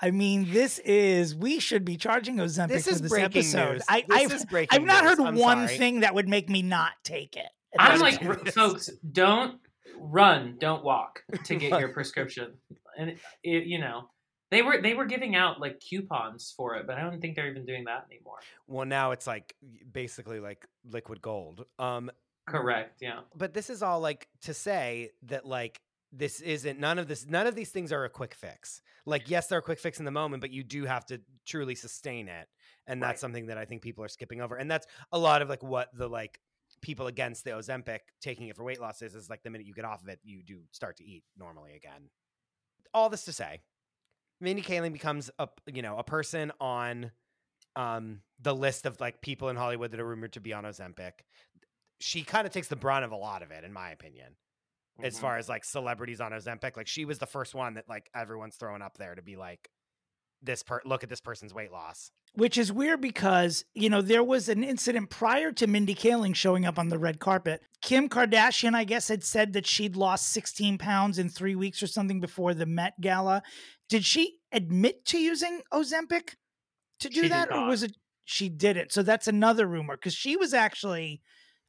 I mean, this is. We should be charging Ozempic This for is this breaking episode. news. I, This I've, is breaking I've not news. heard I'm one sorry. thing that would make me not take it. I'm like, "R- folks, don't run, don't walk to get your prescription. And it, it, you know, they were they were giving out like coupons for it, but I don't think they're even doing that anymore. Well, now it's like basically like liquid gold. Um, Correct. Yeah. but this is all like to say that like this isn't none of this none of these things are a quick fix like yes they're a quick fix in the moment but you do have to truly sustain it and that's Right. something that i think people are skipping over and that's a lot of like what the like people against the ozempic taking it for weight loss is is like the minute you get off of it you do start to eat normally again all this to say mindy kaling becomes a you know a person on um the list of like people in hollywood that are rumored to be on ozempic she kind of takes the brunt of a lot of it, in my opinion. As Mhm. far as like celebrities on Ozempic, like she was the first one that like everyone's throwing up there to be like, this per look at this person's weight loss. Which is weird because, you know, there was an incident prior to Mindy Kaling showing up on the red carpet. Kim Kardashian, I guess, had said that she'd lost 16 pounds in three weeks or something before the Met Gala. Did she admit to using Ozempic to do She that? Or was it she did it? So that's another rumor because she was actually,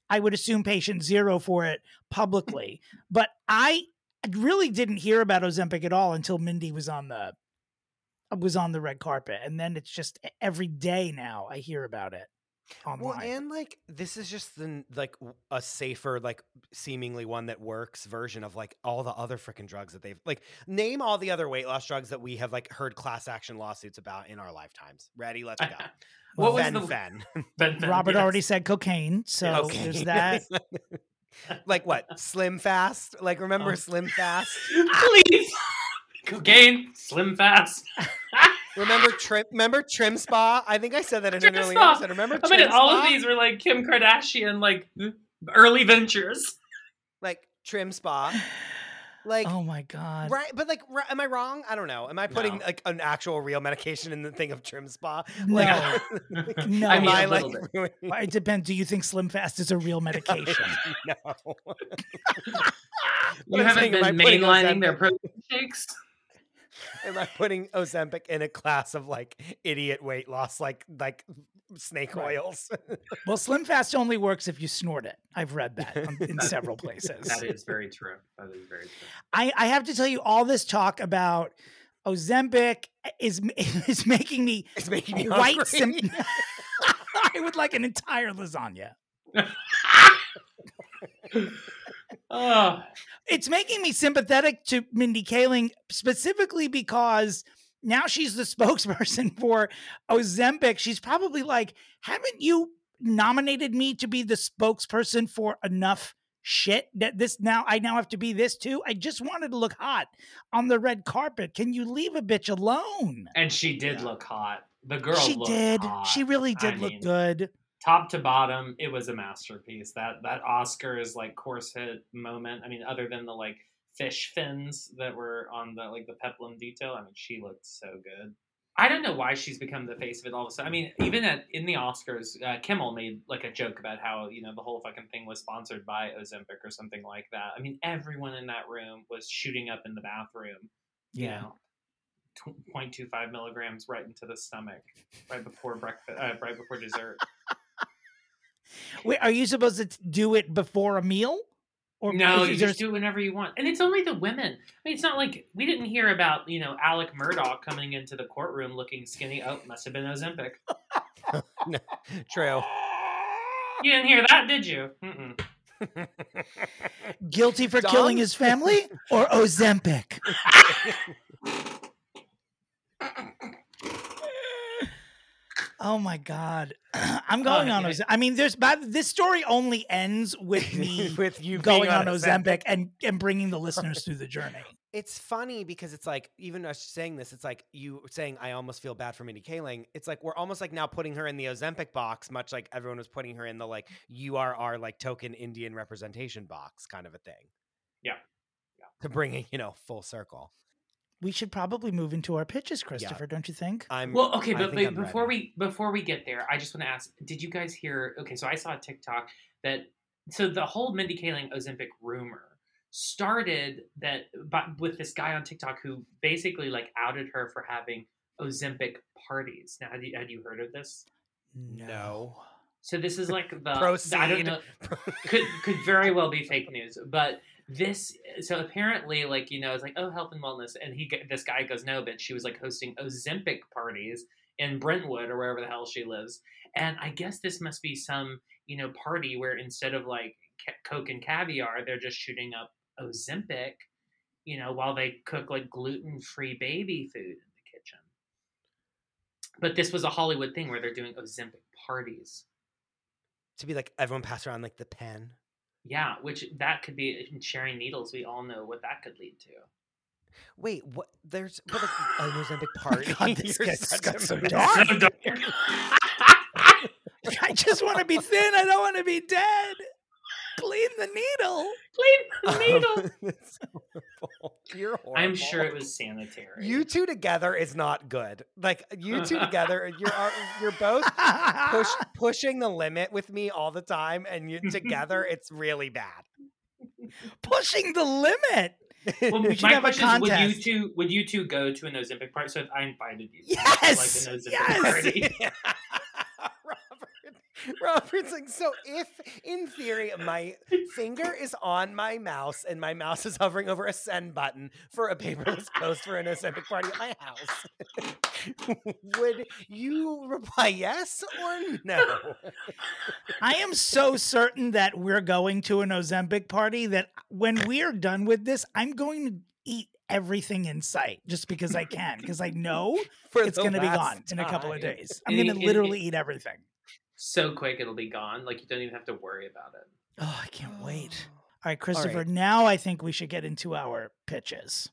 I would assume, patient zero for it publicly. but I really didn't hear about Ozempic at all until Mindy was on the was on the red carpet and then it's just every day now i hear about it online Well, and like this is just the like a safer, like seemingly one that works version of like all the other freaking drugs that they've like. Name all the other weight loss drugs that we have like heard class action lawsuits about in our lifetimes. Ready? Let's go. What was the Fen. Ben- Ben- robert yes. already said cocaine so there's that like what? Slim Fast? Like remember Oh. Slim Fast? Please, cocaine, slim fast. Remember trim? Remember Trim Spa? I think I said that in an Trim earlier Spa. episode. Remember Trim I Trim mean, all of these were like Kim Kardashian, like early ventures. like Trim Spa. Like, oh my god! right? But like, ri- am I wrong? I don't know. Am I putting No. like an actual real medication in the thing of Trim Spa? No. Like, No. I mean, am I a like little bit. Well, It depends. Do you think Slim Fast is a real medication? no. You I'm haven't saying, am I been mainlining their protein shakes. Am I putting Ozempic in a class of like idiot weight loss, like like snake Right. oils? well, Slim Fast only works if you snort it. I've read that in several places. That is very true. That is very true. I, I have to tell you, all this talk about Ozempic is is making me it's making me hungry. sim- I would like an entire lasagna. Oh, It's making me sympathetic to Mindy Kaling specifically because now she's the spokesperson for Ozempic. She's probably like, haven't you nominated me to be the spokesperson for enough shit that this now I now have to be this too? I just wanted to look hot on the red carpet. Can you leave a bitch alone? and she did look hot. The girl she looked did. hot. She really I did look mean, good. Top to bottom, it was a masterpiece. That that Oscars like corset moment. I mean, other than the like fish fins that were on the like the peplum detail. I mean, she looked so good. I don't know why she's become the face of it all of a sudden. I mean, even at in the Oscars, uh, Kimmel made like a joke about how you know the whole fucking thing was sponsored by Ozempic or something like that. I mean, everyone in that room was shooting up in the bathroom. You Yeah. know, 0.25 milligrams right into the stomach right before breakfast, uh, right before dessert. Wait, are you supposed to do it before a meal? Or no, you there just do it whenever you want, and it's only the women. I mean, it's not like we didn't hear about you know Alec Murdaugh coming into the courtroom looking skinny. Oh, must have been Ozempic. No, True. You didn't hear that, did you? Mm-mm. guilty for Dom? killing his family or Ozempic? Oh my god, I'm going Oh, on yeah. Ozempic. I mean, there's but this story only ends with me With you going being on Ozempic. Ozempic and and bringing the listeners through the journey. It's funny because it's like even us saying this, it's like you saying I almost feel bad for Mindy Kaling. It's like we're almost like now putting her in the Ozempic box, much like everyone was putting her in the like you are our like token Indian representation box kind of a thing. Yeah. To bring it, you know, full circle. We should probably move into our pitches, Christopher. Don't you think? I'm Well, okay, but, but I'm before ready. we before we get there, I just want to ask: Did you guys hear? Okay, so I saw a TikTok that so the whole Mindy Kaling Ozempic rumor started that by, with this guy on TikTok who basically like outed her for having Ozempic parties. Now, had you, had you heard of this? No. So this is like the I don't know could could very well be fake news, but this so apparently like you know it's like oh health and wellness and he this guy goes no but she was like hosting Ozempic parties in Brentwood or wherever the hell she lives and I guess this must be some you know party where instead of like Coke and caviar they're just shooting up Ozempic you know while they cook like gluten free baby food in the kitchen but this was a Hollywood thing where they're doing Ozempic parties to be like everyone pass around like the pen. Yeah, which that could be in sharing needles. We all know what that could lead to. Wait, what? There's but like oh, an Ozempic oh party. God, this gets- got a so dark. I just want to be thin. I don't want to be dead. Clean the needle. Clean the oh, needle. It's horrible. You're horrible. I'm sure it was sanitary. You two together is not good. Like you two together, you're you're both push, pushing the limit with me all the time, and you together, it's really bad. Pushing the limit. Well, We my have a question is, would you two would you two go to an Ozempic party? So if I invited you, to, Yes, like an Ozempic yes. party. Robert, Robert's like, so if in theory my finger is on my mouse and my mouse is hovering over a send button for a paperless post for an Ozempic party at my house, would you reply yes or no? I am so certain that we're going to an Ozempic party that when we're done with this, I'm going to eat everything in sight just because I can, because I know it's going to be gone in a couple of days. I'm going to literally eat everything. So quick it'll be gone. Like you don't even have to worry about it. Oh, I can't wait. Oh. All right, Christopher, right. now I think we should get into our pitches.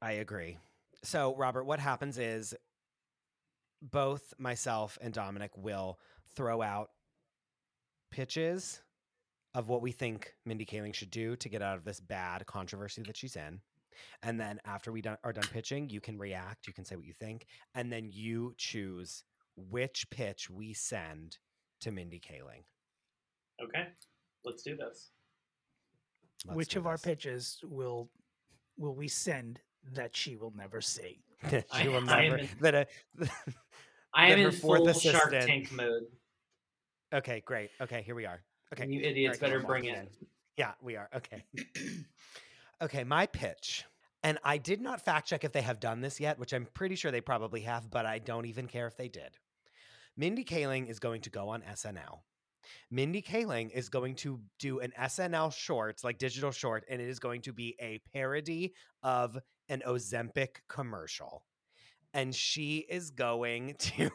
I agree. So, Robert, what happens is both myself and Dominic will throw out pitches of what we think Mindy Kaling should do to get out of this bad controversy that she's in. And then after we done, are done pitching, you can react, you can say what you think, and then you choose which pitch we send to Mindy Kaling. Okay, let's do this. Let's Which do of our pitches will will we send that she will never see? she I- will I am never in- that a, I am her in fourth full Shark Tank mode. Okay, great. Okay, here we are. Okay. You idiots right, better bring it. in. Yeah, we are. Okay. okay, my pitch. And I did not fact check if they have done this yet, which I'm pretty sure they probably have, but I don't even care if they did. Mindy Kaling is going to go on SNL. Mindy Kaling is going to do an SNL short, like digital short, and it is going to be a parody of an Ozempic commercial. And she is going to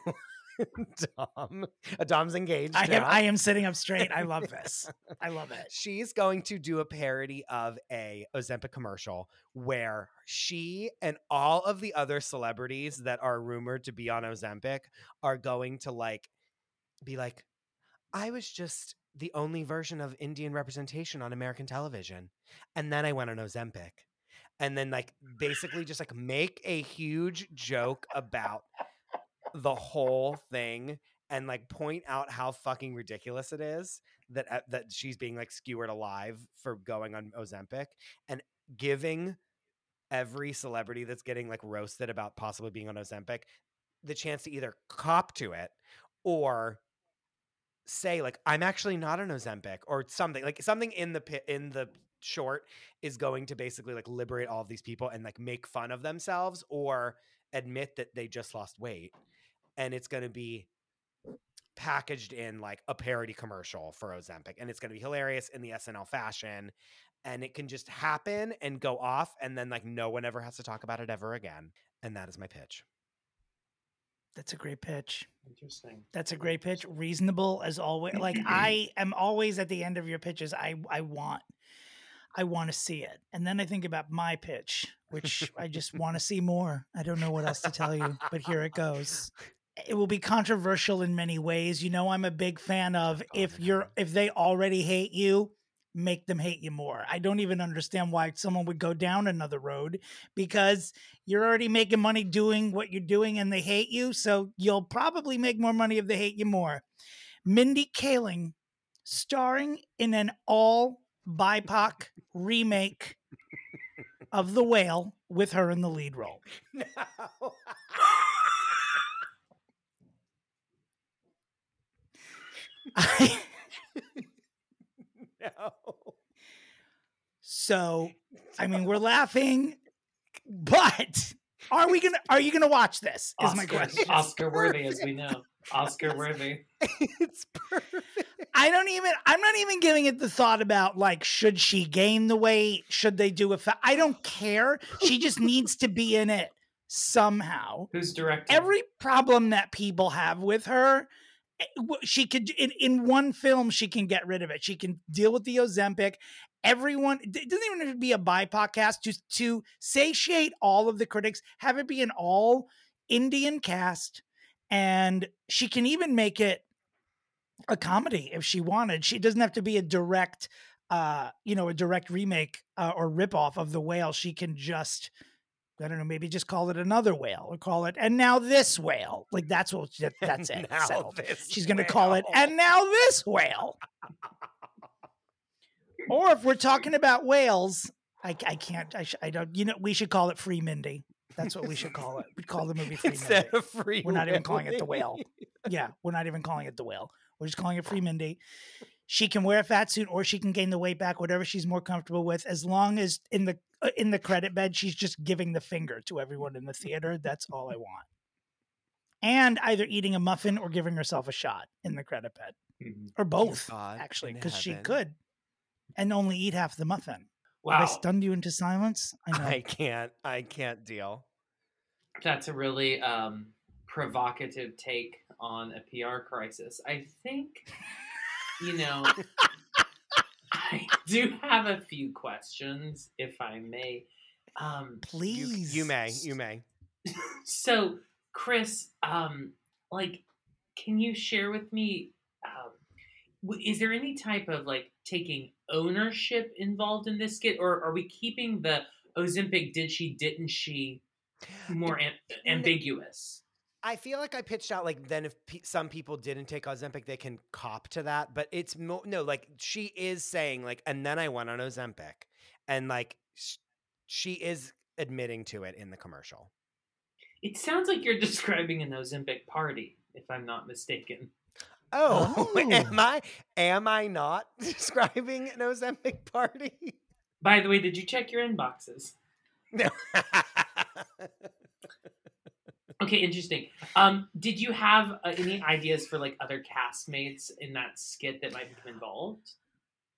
Dom. uh, Dom's engaged. I am. I am sitting up straight. I love this. I love it. She's going to do a parody of a Ozempic commercial where she and all of the other celebrities that are rumored to be on Ozempic are going to like be like, I was just the only version of Indian representation on American television. And then I went on Ozempic. And then like basically just like make a huge joke about the whole thing and like point out how fucking ridiculous it is that uh, that she's being like skewered alive for going on Ozempic and giving every celebrity that's getting like roasted about possibly being on Ozempic the chance to either cop to it or say like I'm actually not on Ozempic or something like something in the pit in the short is going to basically like liberate all of these people and like make fun of themselves or admit that they just lost weight and it's going to be packaged in like a parody commercial for Ozempic and it's going to be hilarious in the SNL fashion and it can just happen and go off and then like no one ever has to talk about it ever again and that is my pitch That's a great pitch. Interesting. That's a great pitch. Reasonable as always. Like I am always at the end of your pitches. I I want I want to see it. And then I think about my pitch, which I just want to see more. I don't know what else to tell you, but here it goes. It will be controversial in many ways. You know, I'm a big fan of oh, if you're if they already hate you, make them hate you more. I don't even understand why someone would go down another road because you're already making money doing what you're doing and they hate you. So you'll probably make more money if they hate you more. Mindy Kaling starring in an all BIPOC remake of The Whale with her in the lead role. no I- no so, I mean, we're laughing, but are we gonna? Are you gonna watch this? Is my question. Oscar worthy, as we know. Oscar worthy. it's perfect I don't even. I'm not even giving it the thought about like, should she gain the weight? Should they do a? Fa- I don't care. She just needs to be in it somehow. Who's directing? Every problem that people have with her, she could in, in one film she can get rid of it. She can deal with the Ozempic. Everyone it doesn't even have to be a BIPOC cast. Just to satiate all of the critics, have it be an all Indian cast, and she can even make it a comedy if she wanted. She doesn't have to be a direct, uh, you know, a direct remake uh, or ripoff of the whale. She can just, I don't know, maybe just call it another whale or call it, and now this whale. Like that's what that- that's it. Now settled. this She's going to call it, and now this whale. or if we're talking about whales, I, I can't, I, sh- I don't, you know, we should call it Free Mindy. That's what we should call it. We'd call the movie Free instead Mindy. of free We're not even calling it the whale. Yeah, we're not even calling it the whale. We're just calling it Free Mindy. She can wear a fat suit or she can gain the weight back, whatever she's more comfortable with. As long as in the uh, in the credit bed, she's just giving the finger to everyone in the theater. That's all I want. And either eating a muffin or giving herself a shot in the credit bed, Mhm. or both, God actually, because she could, and only eat half the muffin. Have Wow, I stunned you into silence? I know. I can't I can't deal that's a really um, provocative take on a PR crisis. I think, you know, I do have a few questions, if I may. Um, Please, you may you may so, Chris, um, like, can you share with me? Um, w- is there any type of like taking ownership involved in this skit, or are we keeping the Ozempic did she didn't she more am- ambiguous? I feel like I pitched out like then if pe- some people didn't take Ozempic, they can cop to that. But it's mo- no like she is saying like, and then I went on Ozempic, and like sh- she is admitting to it in the commercial. It sounds like you're describing an Ozempic party, if I'm not mistaken. Oh, Oh. am I am I not describing an Ozempic party? By the way, did you check your inboxes? No. Okay, interesting. Um, did you have uh, any ideas for like other castmates in that skit that might become involved?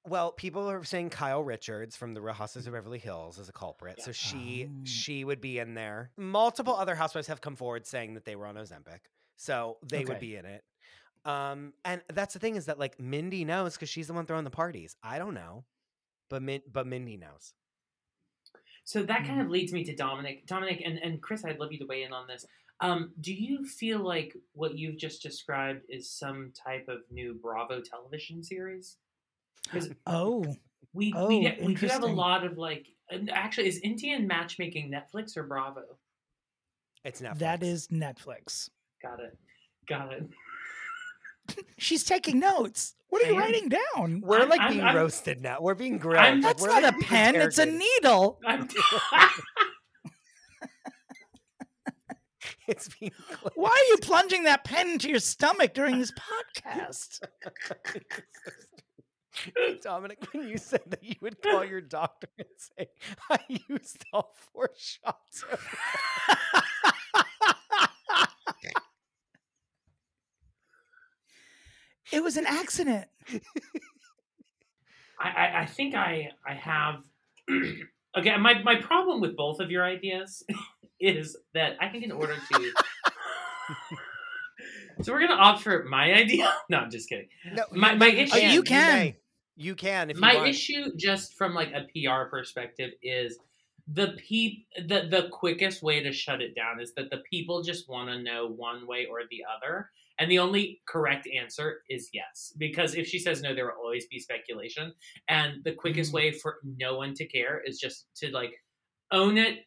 Well, people are saying Kyle Richards from the Real Housewives of Beverly Hills is a culprit, so she Oh. she would be in there. Multiple other housewives have come forward saying that they were on Ozempic, so they would be in it. Um, and that's the thing is that like Mindy knows because she's the one throwing the parties. I don't know, but Min- but Mindy knows. So that kind of leads me to Dominic. Dominic and, and Chris, I'd love you to weigh in on this. Um, do you feel like what you've just described is some type of new Bravo television series? Because Oh, we Oh, we, get- we do have a lot of like. Actually, is Indian matchmaking Netflix or Bravo? It's Netflix. that is Netflix. Got it. Got it. She's taking notes. What are you writing down? We're I'm- like I'm- being I'm- roasted now. We're being grilled. I'm- Like, That's we're not like a pen. It's a interrogated. needle. I'm, It's being. Why are you plunging that pen into your stomach during this podcast? Dominic, when you said that you would call your doctor and say, I used all four shots. It was an accident. I, I, I think I I have okay. My my problem with both of your ideas is that I think in order to so we're gonna opt for my idea. No, I'm just kidding. No, My- my issue- Oh, you can. You can if you my want. issue just from like a PR perspective is the peep the the quickest way to shut it down is that the people just want to know one way or the other and the only correct answer is yes because if she says no there will always be speculation. And the quickest Mm. way for no one to care is just to like own it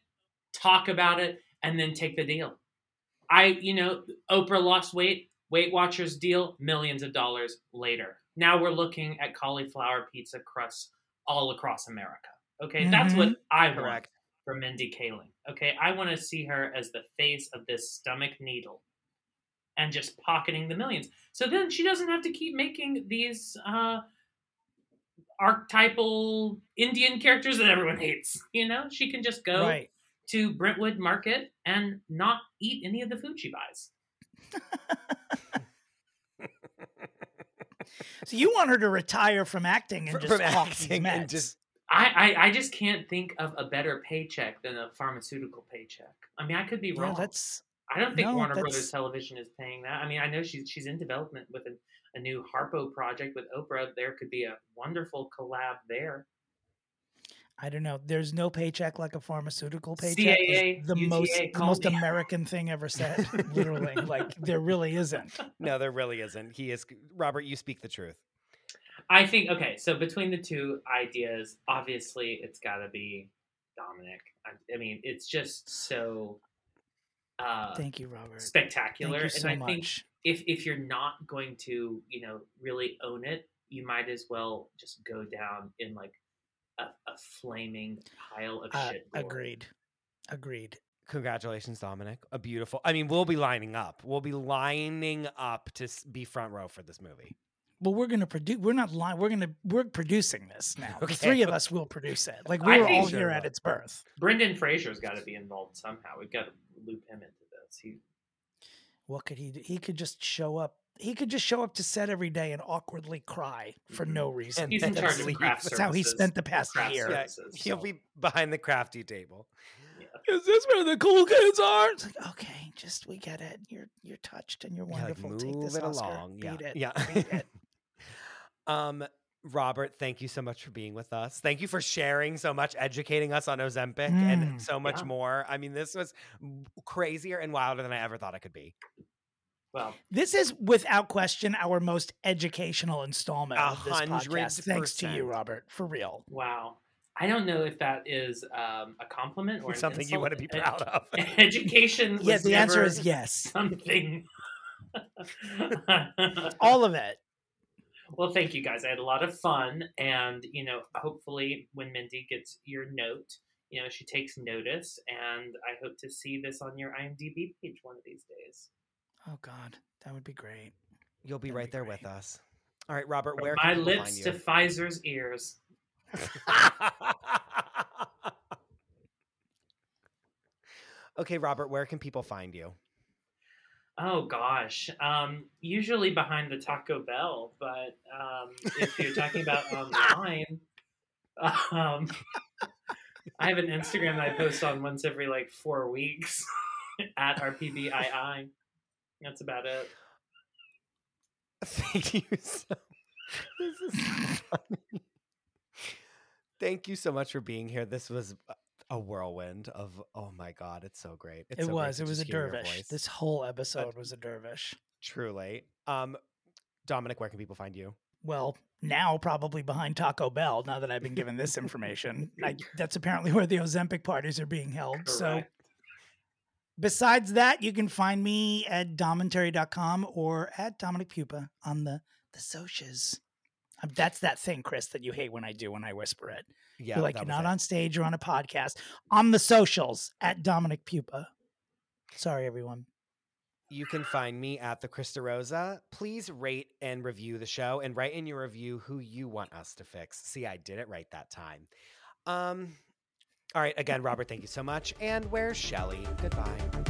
talk about it and then take the deal. I you know oprah lost weight weight watchers deal millions of dollars later. Now we're looking at cauliflower pizza crusts all across america. Okay that's what i want Correct. for mindy kaling. Okay i want to see her as the face of this stomach needle and just pocketing the millions so then she doesn't have to keep making these uh archetypal indian characters that everyone hates you know she can just go Right. to brentwood market and not eat any of the food she buys So you want her to retire from acting and Fr- just from acting and just- I, I, I just can't think of a better paycheck than a pharmaceutical paycheck. I mean, I could be yeah, wrong. that's I don't think no, Warner that's- Brothers Television is paying that. I mean, I know she's she's in development with a, a new Harpo project with Oprah. There could be a wonderful collab there. I don't know. There's no paycheck like a pharmaceutical paycheck. CAA, the most the most me. American thing ever said. Literally, like there really isn't. No, there really isn't. He is Robert. You speak the truth. I think okay. So between the two ideas, obviously it's got to be Dominic. I, I mean, it's just so uh, Thank you, Robert. spectacular, Thank you so and I think much. if if you're not going to you know really own it you might as well just go down in like a, a flaming pile of Uh, shit gore. agreed. Agreed. Congratulations, Dominic. A beautiful. I mean, we'll be lining up. We'll be lining up to be front row for this movie. Well, we're gonna produce. We're not lying. We're gonna. We're producing this now. Okay. three of us will produce it. Like we were all sure here will. at its birth. brendan fraser's got to be involved somehow we've got to loop him into this he What could he do? He could just show up. He could just show up to set every day and awkwardly cry for mm-hmm. no reason. And he's in then charge of craft That's how he spent the past craft year. Yeah, services, he'll so- be behind the crafty table. Is this where the cool kids are? It's like, okay, just we get it. You're you're touched and you're Yeah, like, wonderful. Take this it Oscar. along. Yeah, it. yeah. Beat it. um, Robert, thank you so much for being with us. Thank you for sharing so much, educating us on Ozempic and Mm, so much yeah. more. I mean, this was crazier and wilder than I ever thought it could be. Well, This is without question our most educational installment A of this hundred podcast. Thanks to you. Robert, for real. wow. I don't know if that is um, a compliment or an Something you want to be proud of. Education. Was Yeah, the answer is yes. Something. All of it. Well, thank you guys. I had a lot of fun, and you know, hopefully, when Mindy gets your note, you know, she takes notice, and I hope to see this on your IMDb page one of these days. Oh God, that would be great. You'll be That'd right be there great. with us. All right, Robert, From where my lips to? Pfizer's ears. okay, Robert, where can people find you? Oh gosh, um, usually behind the Taco Bell, but um, if you're talking about online, um, I have an Instagram that I post on once every like four weeks at RPBII. That's about it. Thank you so much. This is so funny. Thank you so much for being here. This was a- whirlwind of oh my god, it's so great. It's it so was. to It was a just hear your dervish. This whole episode was a dervish. Truly. Um Dominic, where can people find you? Well, now probably behind Taco Bell. Now that I've been given this information, I, that's apparently where the Ozempic parties are being held. So, besides that, you can find me at dommentary.com or at Dominic Pupa on the the socials. Um, That's that thing, Chris, that you hate when I do when I whisper it. Yeah, you're like you're not it. on stage, you're on a podcast. On the socials at Dominic Pupa. Sorry, everyone. You can find me at the Chris DeRosa. Please rate and review the show and write in your review who you want us to fix. See, I did it right that time. Um all right, again, Robert, thank you so much. And where's Shelly? Goodbye.